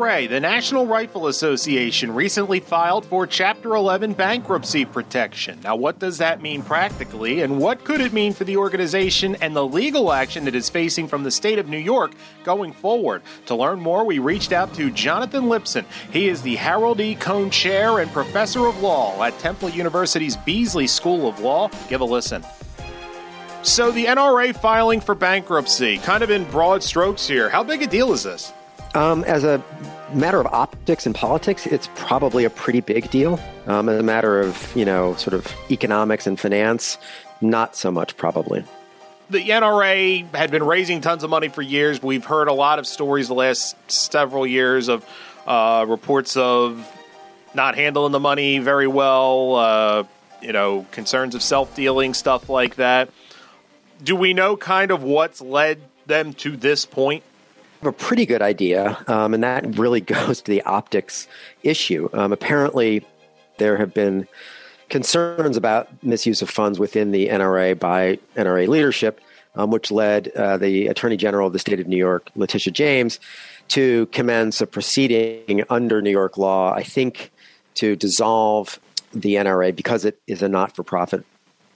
The National Rifle Association, recently filed for Chapter 11 bankruptcy protection. Now, what does that mean practically, and what could it mean for the organization and the legal action it is facing from the state of New York going forward? To learn more, we reached out to Jonathan Lipson. He is the Harold E. Kohn Chair and Professor of Law at Temple University's Beasley School of Law. Give a listen. So, the NRA filing for bankruptcy, kind of in broad strokes here. How big a deal is this? Um, as a matter of optics and politics, it's probably a pretty big deal. Um, as a matter of, you know, sort of economics and finance, not so much probably. The NRA had been raising tons of money for years. We've heard a lot of stories the last several years of uh, reports of not handling the money very well, uh, you know, concerns of self dealing, stuff like that. Do we know kind of what's led them to this point? Have a pretty good idea, um, and that really goes to the optics issue. Um, apparently, there have been concerns about misuse of funds within the NRA by NRA leadership, um, which led uh, the Attorney General of the state of New York, Letitia James, to commence a proceeding under New York law, I think, to dissolve the NRA because it is a not for profit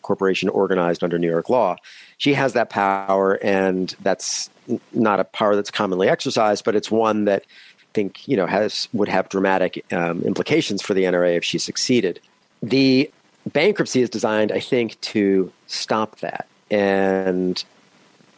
corporation organized under New York law. She has that power, and that's not a power that's commonly exercised, but it's one that I think you know has would have dramatic um, implications for the NRA if she succeeded. The bankruptcy is designed, I think, to stop that, and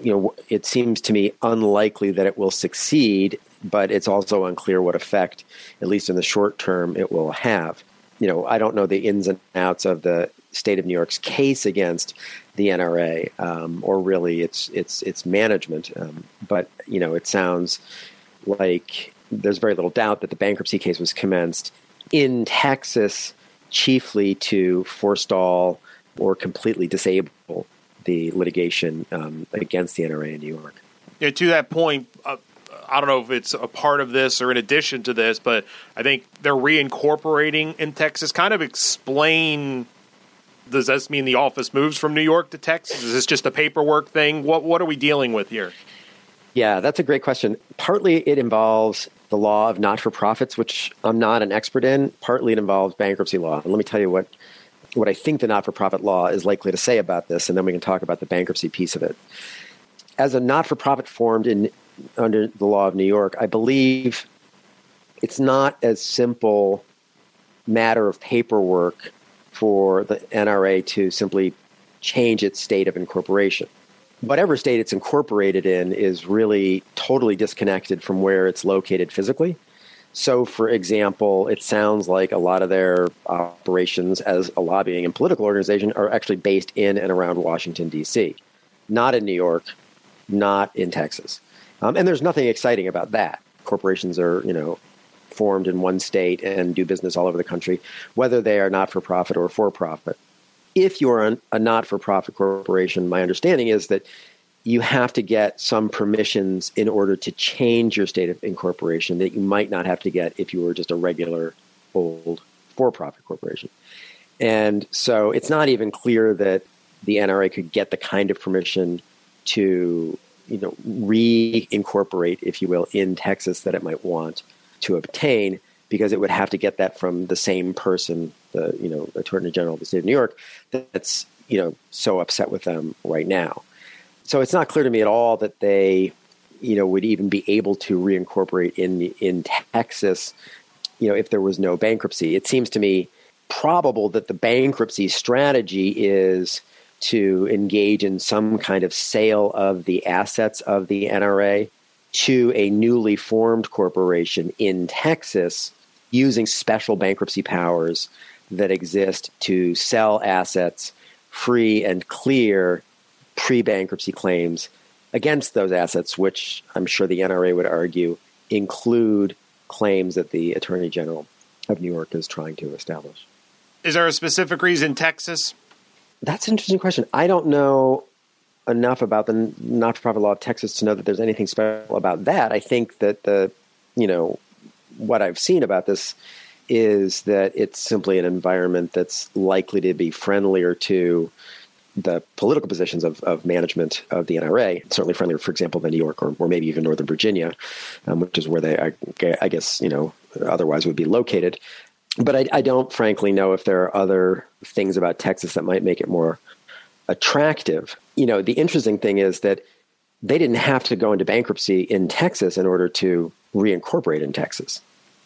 you know it seems to me unlikely that it will succeed, but it's also unclear what effect, at least in the short term, it will have. You know, I don't know the ins and outs of the state of New York's case against the NRA, um, or really its its its management. Um, but you know, it sounds like there's very little doubt that the bankruptcy case was commenced in Texas, chiefly to forestall or completely disable the litigation um, against the NRA in New York. Yeah, to that point. Uh, I don't know if it's a part of this or in addition to this, but I think they're reincorporating in Texas. Kind of explain does this mean the office moves from New York to Texas? Is this just a paperwork thing? What what are we dealing with here? Yeah, that's a great question. Partly it involves the law of not for profits, which I'm not an expert in. Partly it involves bankruptcy law. And let me tell you what what I think the not for profit law is likely to say about this, and then we can talk about the bankruptcy piece of it. As a not for profit formed in under the law of New York, I believe it's not as simple matter of paperwork for the NRA to simply change its state of incorporation. Whatever state it's incorporated in is really totally disconnected from where it's located physically. So, for example, it sounds like a lot of their operations as a lobbying and political organization are actually based in and around Washington, D.C., not in New York, not in Texas. Um, and there's nothing exciting about that. Corporations are, you know, formed in one state and do business all over the country, whether they are not for profit or for profit. If you're a not for profit corporation, my understanding is that you have to get some permissions in order to change your state of incorporation that you might not have to get if you were just a regular old for profit corporation. And so it's not even clear that the NRA could get the kind of permission to you know reincorporate, if you will, in Texas that it might want to obtain because it would have to get that from the same person, the you know Attorney General of the state of New York, that's you know so upset with them right now. So it's not clear to me at all that they you know would even be able to reincorporate in in Texas, you know, if there was no bankruptcy. It seems to me probable that the bankruptcy strategy is to engage in some kind of sale of the assets of the NRA to a newly formed corporation in Texas using special bankruptcy powers that exist to sell assets free and clear pre bankruptcy claims against those assets, which I'm sure the NRA would argue include claims that the Attorney General of New York is trying to establish. Is there a specific reason Texas? That's an interesting question. I don't know enough about the not-for-profit law of Texas to know that there's anything special about that. I think that the, you know, what I've seen about this is that it's simply an environment that's likely to be friendlier to the political positions of, of management of the NRA, certainly friendlier, for example, than New York or, or maybe even Northern Virginia, um, which is where they, I, I, guess, you know, otherwise would be located. But I, I don't frankly know if there are other things about Texas that might make it more attractive. You know, the interesting thing is that they didn't have to go into bankruptcy in Texas in order to reincorporate in Texas,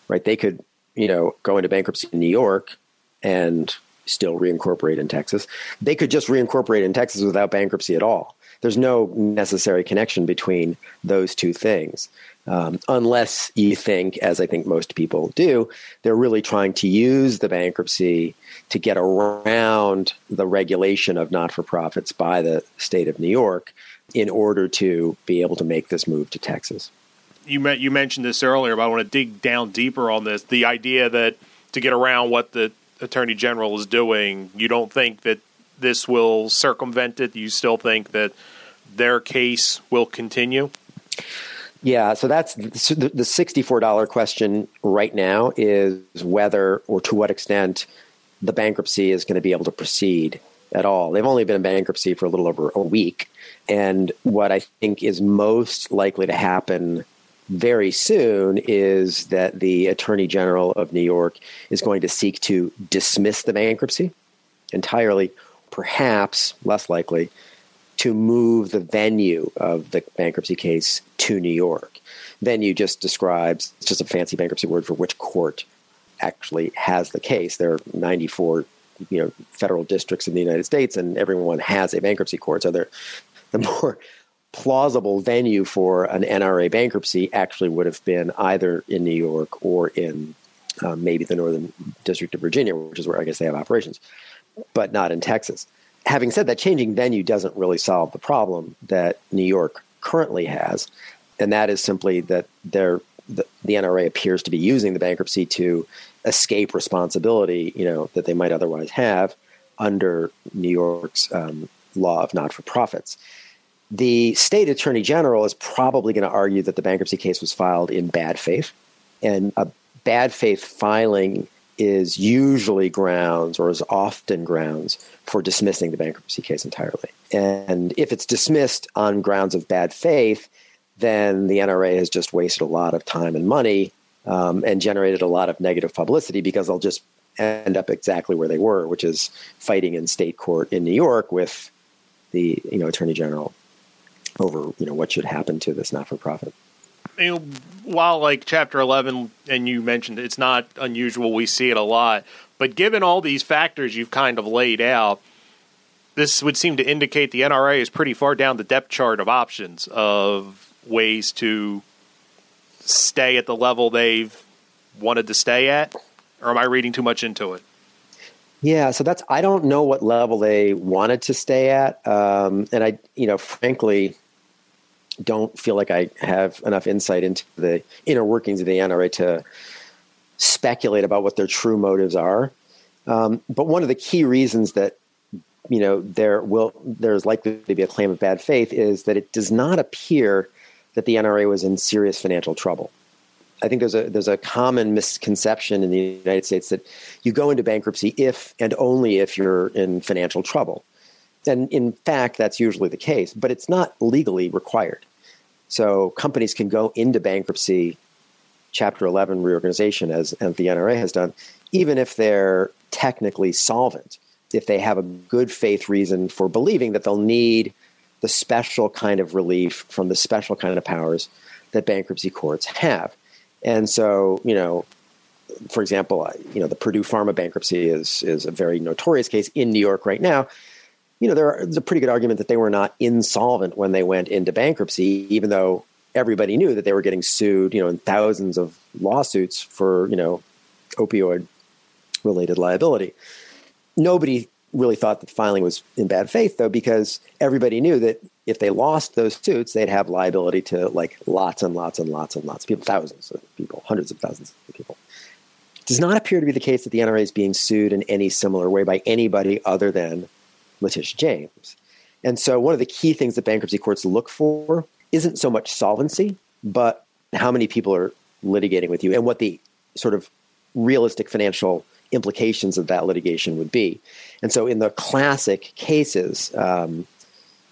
right? They could, you know, go into bankruptcy in New York and still reincorporate in Texas. They could just reincorporate in Texas without bankruptcy at all. There's no necessary connection between those two things. Um, unless you think, as I think most people do, they're really trying to use the bankruptcy to get around the regulation of not for profits by the state of New York in order to be able to make this move to Texas. You met, you mentioned this earlier, but I want to dig down deeper on this. The idea that to get around what the attorney general is doing, you don't think that this will circumvent it? You still think that their case will continue? Yeah, so that's the $64 question right now is whether or to what extent the bankruptcy is going to be able to proceed at all. They've only been in bankruptcy for a little over a week. And what I think is most likely to happen very soon is that the Attorney General of New York is going to seek to dismiss the bankruptcy entirely, perhaps less likely to move the venue of the bankruptcy case to New York. Venue just describes, it's just a fancy bankruptcy word for which court actually has the case. There are 94 you know federal districts in the United States, and everyone has a bankruptcy court. So the more plausible venue for an NRA bankruptcy actually would have been either in New York or in um, maybe the Northern District of Virginia, which is where I guess they have operations, but not in Texas. Having said that, changing venue doesn't really solve the problem that New York currently has, and that is simply that the, the NRA appears to be using the bankruptcy to escape responsibility, you know, that they might otherwise have under New York's um, law of not for profits. The state attorney general is probably going to argue that the bankruptcy case was filed in bad faith. And a bad faith filing is usually grounds or is often grounds for dismissing the bankruptcy case entirely. And if it's dismissed on grounds of bad faith, then the NRA has just wasted a lot of time and money um, and generated a lot of negative publicity because they'll just end up exactly where they were, which is fighting in state court in New York with the you know attorney general over you know what should happen to this not for profit. While like Chapter Eleven, and you mentioned it's not unusual, we see it a lot. But given all these factors you've kind of laid out, this would seem to indicate the NRA is pretty far down the depth chart of options of ways to stay at the level they've wanted to stay at. Or am I reading too much into it? Yeah, so that's I don't know what level they wanted to stay at, um, and I, you know, frankly, don't feel like I have enough insight into the inner workings of the NRA to speculate about what their true motives are. Um, but one of the key reasons that you know there will there's likely to be a claim of bad faith is that it does not appear that the NRA was in serious financial trouble. I think there's a there's a common misconception in the United States that you go into bankruptcy if and only if you're in financial trouble. And in fact, that's usually the case, but it's not legally required. So companies can go into bankruptcy, Chapter 11 reorganization, as, the NRA has done, even if they're technically solvent, if they have a good faith reason for believing that they'll need the special kind of relief from the special kind of powers that bankruptcy courts have. And so, you know, for example, uh, you know, the Purdue Pharma bankruptcy is is a very notorious case in New York right now you know, there's a pretty good argument that they were not insolvent when they went into bankruptcy, even though everybody knew that they were getting sued, you know, in thousands of lawsuits for, you know, opioid related liability. Nobody really thought that the filing was in bad faith, though, because everybody knew that if they lost those suits, they'd have liability to like lots and lots and lots and lots of people, thousands of people, hundreds of thousands of people. It does not appear to be the case that the NRA is being sued in any similar way by anybody other than Letitia James. And so, one of the key things that bankruptcy courts look for isn't so much solvency, but how many people are litigating with you and what the sort of realistic financial implications of that litigation would be. And so, in the classic cases, um,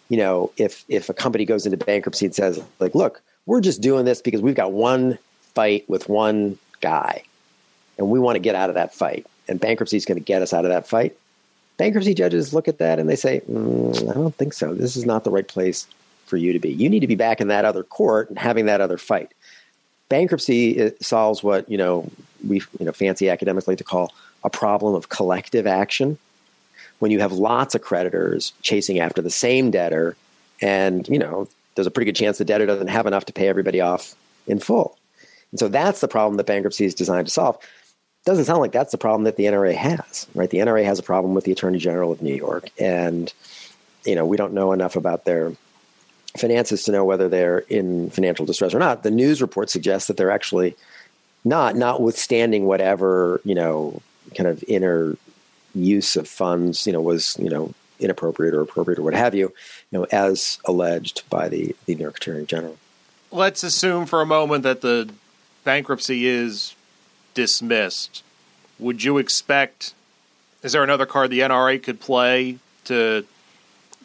you know, if if a company goes into bankruptcy and says, like, look, we're just doing this because we've got one fight with one guy, and we want to get out of that fight, and bankruptcy is going to get us out of that fight. Bankruptcy judges look at that and they say, mm, I don't think so. This is not the right place for you to be. You need to be back in that other court and having that other fight. Bankruptcy solves what you know we you know fancy academics like to call a problem of collective action. When you have lots of creditors chasing after the same debtor, and you know there's a pretty good chance the debtor doesn't have enough to pay everybody off in full. And so that's the problem that bankruptcy is designed to solve. Doesn't sound like that's the problem that the NRA has, right? The NRA has a problem with the Attorney General of New York, and you know we don't know enough about their finances to know whether they're in financial distress or not. The news report suggests that they're actually not, notwithstanding whatever you know kind of inner use of funds, you know, was you know inappropriate or appropriate or what have you, you know, as alleged by the the New York Attorney General. Let's assume for a moment that the bankruptcy is dismissed. Would you expect? Is there another card the NRA could play to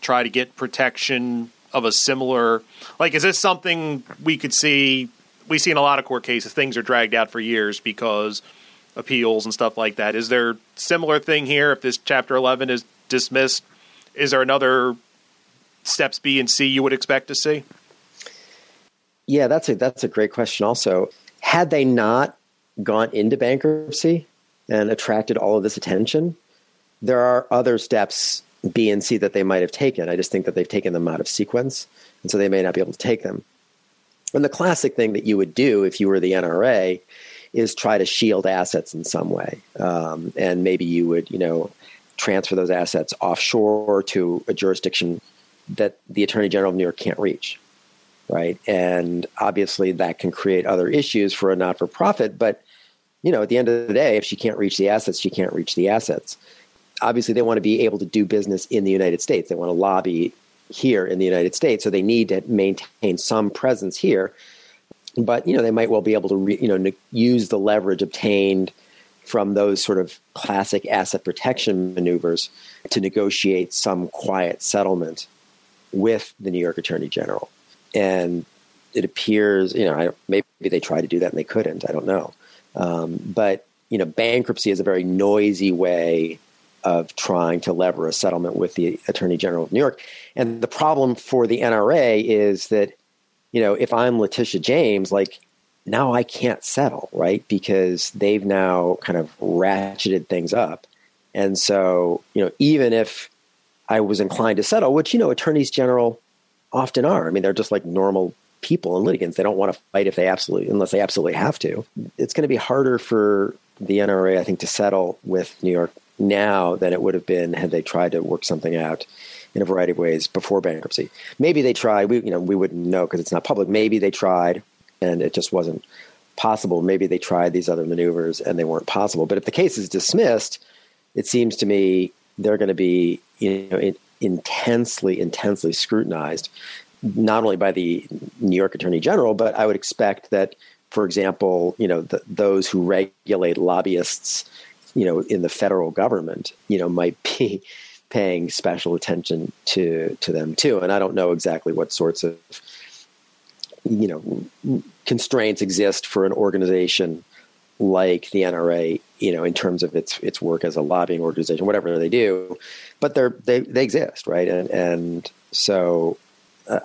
try to get protection of a similar? Like, is this something we could see? We see in a lot of court cases things are dragged out for years because appeals and stuff like that. Is there similar thing here? If this Chapter 11 is dismissed, is there another steps B and C you would expect to see? Yeah, that's a that's a great question. Also, had they not gone into bankruptcy and attracted all of this attention, there are other steps B and C that they might have taken. I just think that they've taken them out of sequence, and so they may not be able to take them. And the classic thing that you would do if you were the NRA is try to shield assets in some way. Um, and maybe you would, you know, transfer those assets offshore to a jurisdiction that the Attorney General of New York can't reach. Right. And obviously that can create other issues for a not for profit. But, you know, at the end of the day, if she can't reach the assets, she can't reach the assets. Obviously, they want to be able to do business in the United States. They want to lobby here in the United States. So they need to maintain some presence here but you know they might well be able to re, you know ne- use the leverage obtained from those sort of classic asset protection maneuvers to negotiate some quiet settlement with the New York Attorney General. And it appears, you know, I, maybe they tried to do that and they couldn't. I don't know. Um, but you know, bankruptcy is a very noisy way of trying to lever a settlement with the Attorney General of New York. And the problem for the NRA is that you know, if I'm Letitia James, like now I can't settle, right? Because they've now kind of ratcheted things up. And so, you know, even if I was inclined to settle, which, you know, attorneys general often are. I mean, they're just like normal people and litigants. They don't want to fight if they absolutely, unless they absolutely have to. It's going to be harder for the NRA, I think, to settle with New York now than it would have been had they tried to work something out in a variety of ways before bankruptcy. Maybe they tried. We you know we wouldn't know because it's not public. Maybe they tried and it just wasn't possible. Maybe they tried these other maneuvers and they weren't possible. But if the case is dismissed, it seems to me they're going to be you know intensely intensely scrutinized, not only by the New York Attorney General, but I would expect that, for example, you know the, those who regulate lobbyists, you know, in the federal government, you know, might be paying special attention to to them too. And I don't know exactly what sorts of you know constraints exist for an organization like the NRA, you know, in terms of its its work as a lobbying organization, whatever they do, but they're they they exist, right? And and so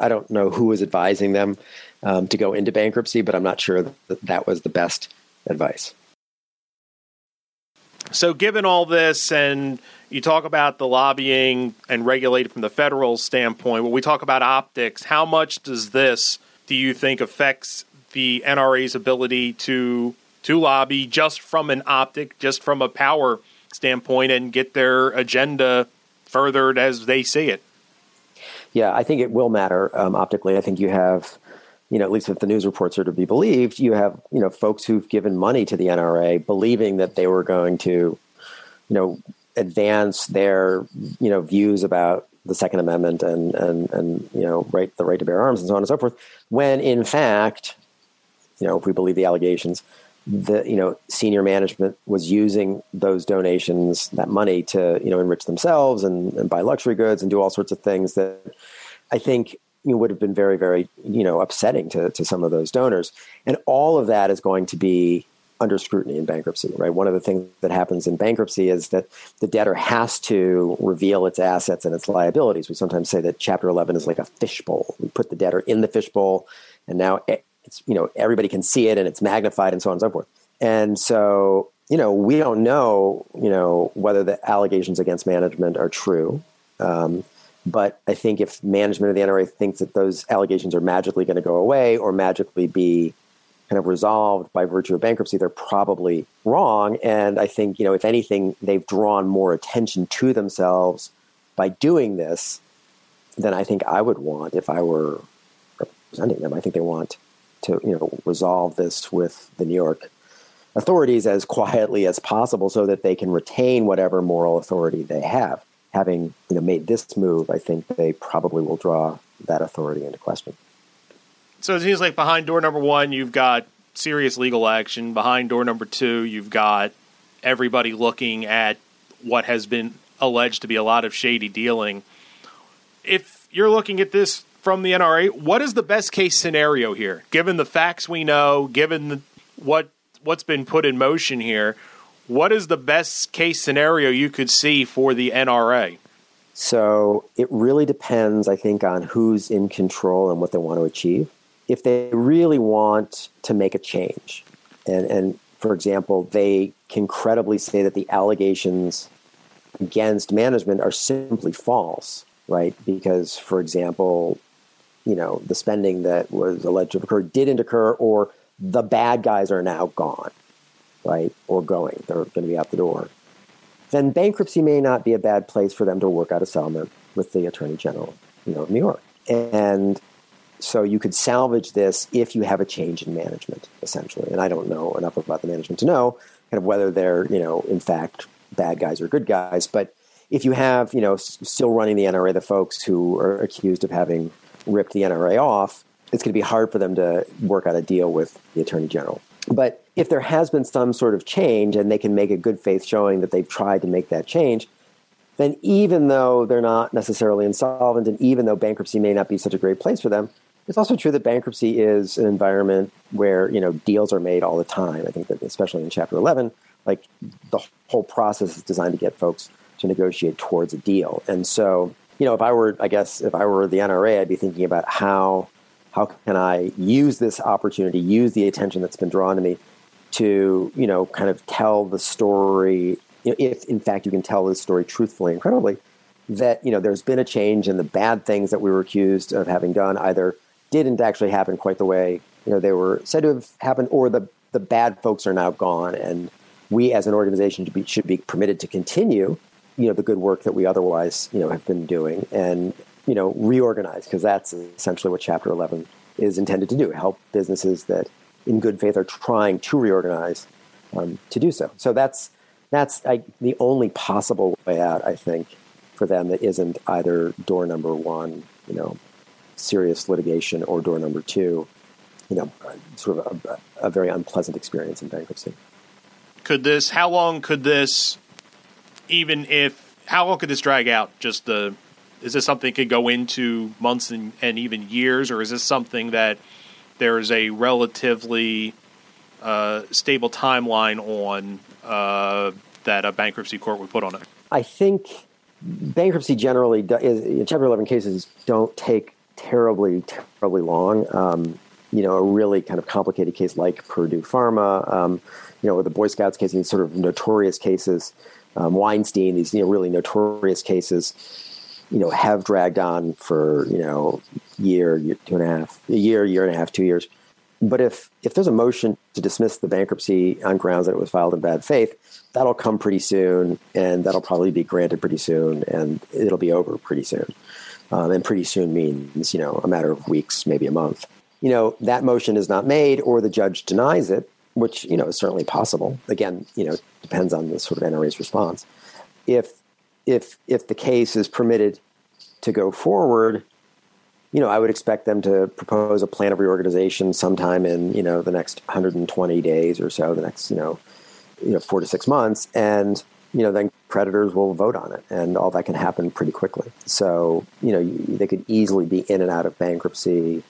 I don't know who is advising them um, to go into bankruptcy, but I'm not sure that that was the best advice. So, given all this, and you talk about the lobbying and regulated from the federal standpoint, when we talk about optics, how much does this, do you think, affects the NRA's ability to to lobby just from an optic, just from a power standpoint, and get their agenda furthered as they see it? Yeah, I think it will matter um, optically. I think you have you know, at least if the news reports are to be believed, you have, you know, folks who've given money to the NRA believing that they were going to, you know, advance their, you know, views about the Second Amendment and and and you know, right the right to bear arms and so on and so forth. When in fact, you know, if we believe the allegations, the you know senior management was using those donations, that money to you know enrich themselves and, and buy luxury goods and do all sorts of things that I think you know, would have been very very you know upsetting to to some of those donors. And all of that is going to be under scrutiny in bankruptcy, right? One of the things that happens in bankruptcy is that the debtor has to reveal its assets and its liabilities. We sometimes say that Chapter 11 is like a fishbowl. We put the debtor in the fishbowl, and now it's you know everybody can see it and it's magnified and so on and so forth. And so you know we don't know you know whether the allegations against management are true. Um, but I think if management of the NRA thinks that those allegations are magically going to go away or magically be kind of resolved by virtue of bankruptcy, they're probably wrong. And I think, you know, if anything, they've drawn more attention to themselves by doing this than I think I would want if I were representing them. I think they want to, you know, resolve this with the New York authorities as quietly as possible so that they can retain whatever moral authority they have. Having, you know, made this move, I think they probably will draw that authority into question. So it seems like behind door number one, you've got serious legal action. Behind door number two, you've got everybody looking at what has been alleged to be a lot of shady dealing. If you're looking at this from the NRA, what is the best case scenario here, given the facts we know, given the, what what's been put in motion here? What is the best case scenario you could see for the NRA? So it really depends, I think, on who's in control and what they want to achieve if they really want to make a change, and, and for example, they can credibly say that the allegations against management are simply false, right? Because, for example, you know, the spending that was alleged to have occurred didn't occur, or the bad guys are now gone, right? Or going, they're going to be out the door. Then bankruptcy may not be a bad place for them to work out a settlement with the attorney general, you know, of New York. And so you could salvage this if you have a change in management, essentially. And I don't know enough about the management to know kind of whether they're, you know, in fact bad guys or good guys. But if you have, you know, still running the NRA, the folks who are accused of having ripped the NRA off, it's going to be hard for them to work out a deal with the attorney general. But if there has been some sort of change and they can make a good faith showing that they've tried to make that change, then even though they're not necessarily insolvent and even though bankruptcy may not be such a great place for them, it's also true that bankruptcy is an environment where you know deals are made all the time. I think that especially in Chapter 11, like the whole process is designed to get folks to negotiate towards a deal. And so, you know, if I were, I guess, if I were the NRA, I'd be thinking about how how can I use this opportunity, use the attention that's been drawn to me, to you know, kind of tell the story. You know, if in fact you can tell this story truthfully and credibly, that you know there's been a change in the bad things that we were accused of having done, either didn't actually happen quite the way you know they were said to have happened, or the the bad folks are now gone, and we as an organization should be, should be permitted to continue, you know, the good work that we otherwise you know have been doing, and you know reorganize because that's essentially what Chapter 11 is intended to do: help businesses that, in good faith, are trying to reorganize um, to do so. So that's that's I, the only possible way out, I think, for them that isn't either door number one, you know, serious litigation or door number two, you know, sort of a, a very unpleasant experience in bankruptcy. Could this? How long could this? Even if how long could this drag out? Just the is this something that could go into months and, and even years, or is this something that there is a relatively uh, stable timeline on uh, that a bankruptcy court would put on it? I think bankruptcy generally, is, Chapter 11 cases don't take terribly, terribly long. Um, you know, a really kind of complicated case like Purdue Pharma, um, you know, the Boy Scouts case, these sort of notorious cases, um, Weinstein, these you know really notorious cases, you know, have dragged on for you know year, year, two and a half, a year, year and a half, two years. But if if there's a motion to dismiss the bankruptcy on grounds that it was filed in bad faith, that'll come pretty soon, and that'll probably be granted pretty soon, and it'll be over pretty soon um, and pretty soon means you know a matter of weeks, maybe a month. You know that motion is not made, or the judge denies it, which you know is certainly possible. Again, you know depends on the sort of NRA's response. If if if the case is permitted to go forward, you know, I would expect them to propose a plan of reorganization sometime in, you know, the next 120 days or so, the next, you know, you know, four to six months. And, you know, then creditors will vote on it and all that can happen pretty quickly. So, you know, they could easily be in and out of bankruptcy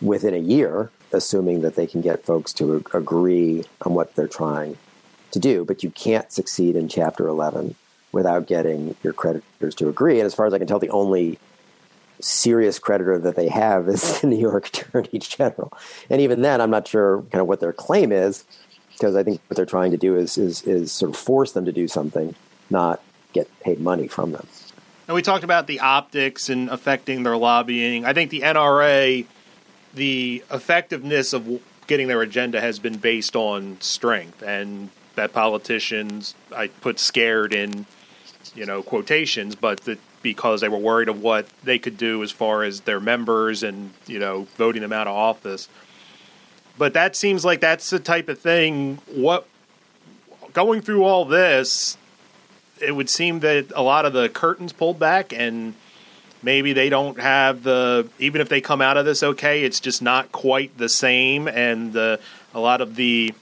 within a year, assuming that they can get folks to agree on what they're trying to do. But you can't succeed in Chapter 11 without getting your creditors to agree. And as far as I can tell, the only serious creditor that they have is the New York Attorney General. And even then, I'm not sure kind of what their claim is, because I think what they're trying to do is, is, is sort of force them to do something, not get paid money from them. And we talked about the optics and affecting their lobbying. I think the NRA, the effectiveness of getting their agenda has been based on strength, and that politicians, I put scared in, you know, quotations, but that because they were worried of what they could do as far as their members and you know voting them out of office. But that seems like that's the type of thing. What going through all this, it would seem that a lot of the curtains pulled back and maybe they don't have the even if they come out of this okay it's just not quite the same. And a lot of the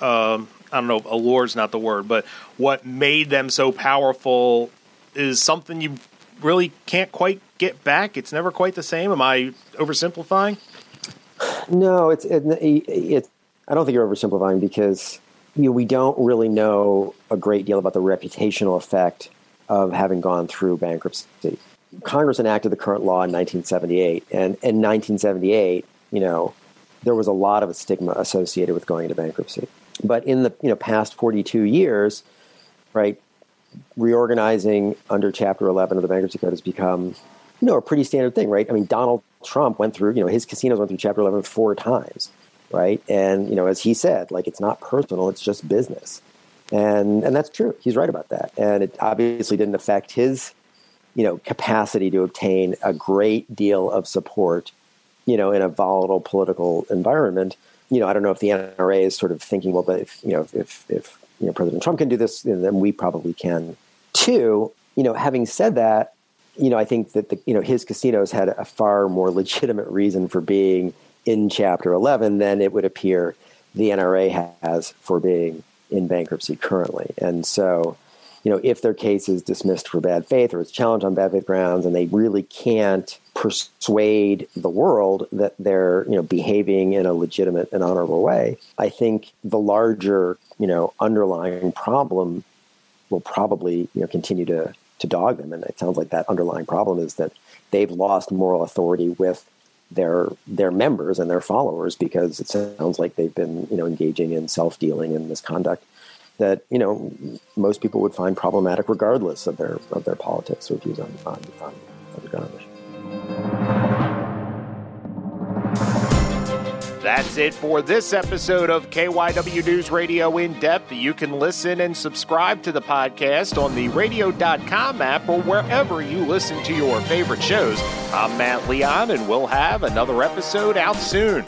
um, i don't know allure is not the word but what made them so powerful is something you really can't quite get back. It's never quite the same. Am i oversimplifying? No it's it, it, i don't think you're oversimplifying because you know, we don't really know a great deal about the reputational effect of having gone through bankruptcy. Congress enacted the current law in 1978, and in 1978, you know, there was a lot of a stigma associated with going into bankruptcy. But in the you know past 42 years, right, reorganizing under Chapter 11 of the Bankruptcy Code has become you know a pretty standard thing, right? I mean, Donald Trump went through you know his casinos went through Chapter 11 four times right? And you know, as he said, like it's not personal; it's just business, and and that's true. He's right about that. And it obviously didn't affect his, you know, capacity to obtain a great deal of support, you know, in a volatile political environment. You know, I don't know if the NRA is sort of thinking, well, but if you know, if if you know President Trump can do this, then we probably can too. You know, having said that, you know, I think that the you know his casinos had a far more legitimate reason for being in Chapter 11 than it would appear the NRA has for being in bankruptcy currently. And so, you know, if their case is dismissed for bad faith or it's challenged on bad faith grounds and they really can't persuade the world that they're, you know, behaving in a legitimate and honorable way, I think the larger, you know, underlying problem will probably, you know, continue to to dog them. And it sounds like that underlying problem is that they've lost moral authority with their their members and their followers because it sounds like they've been you know engaging in self dealing and misconduct that you know most people would find problematic regardless of their of their politics or views on on, on, on the gun. That's it for this episode of KYW News Radio In Depth. You can listen and subscribe to the podcast on the radio.com app or wherever you listen to your favorite shows. I'm Matt Leon, and we'll have another episode out soon.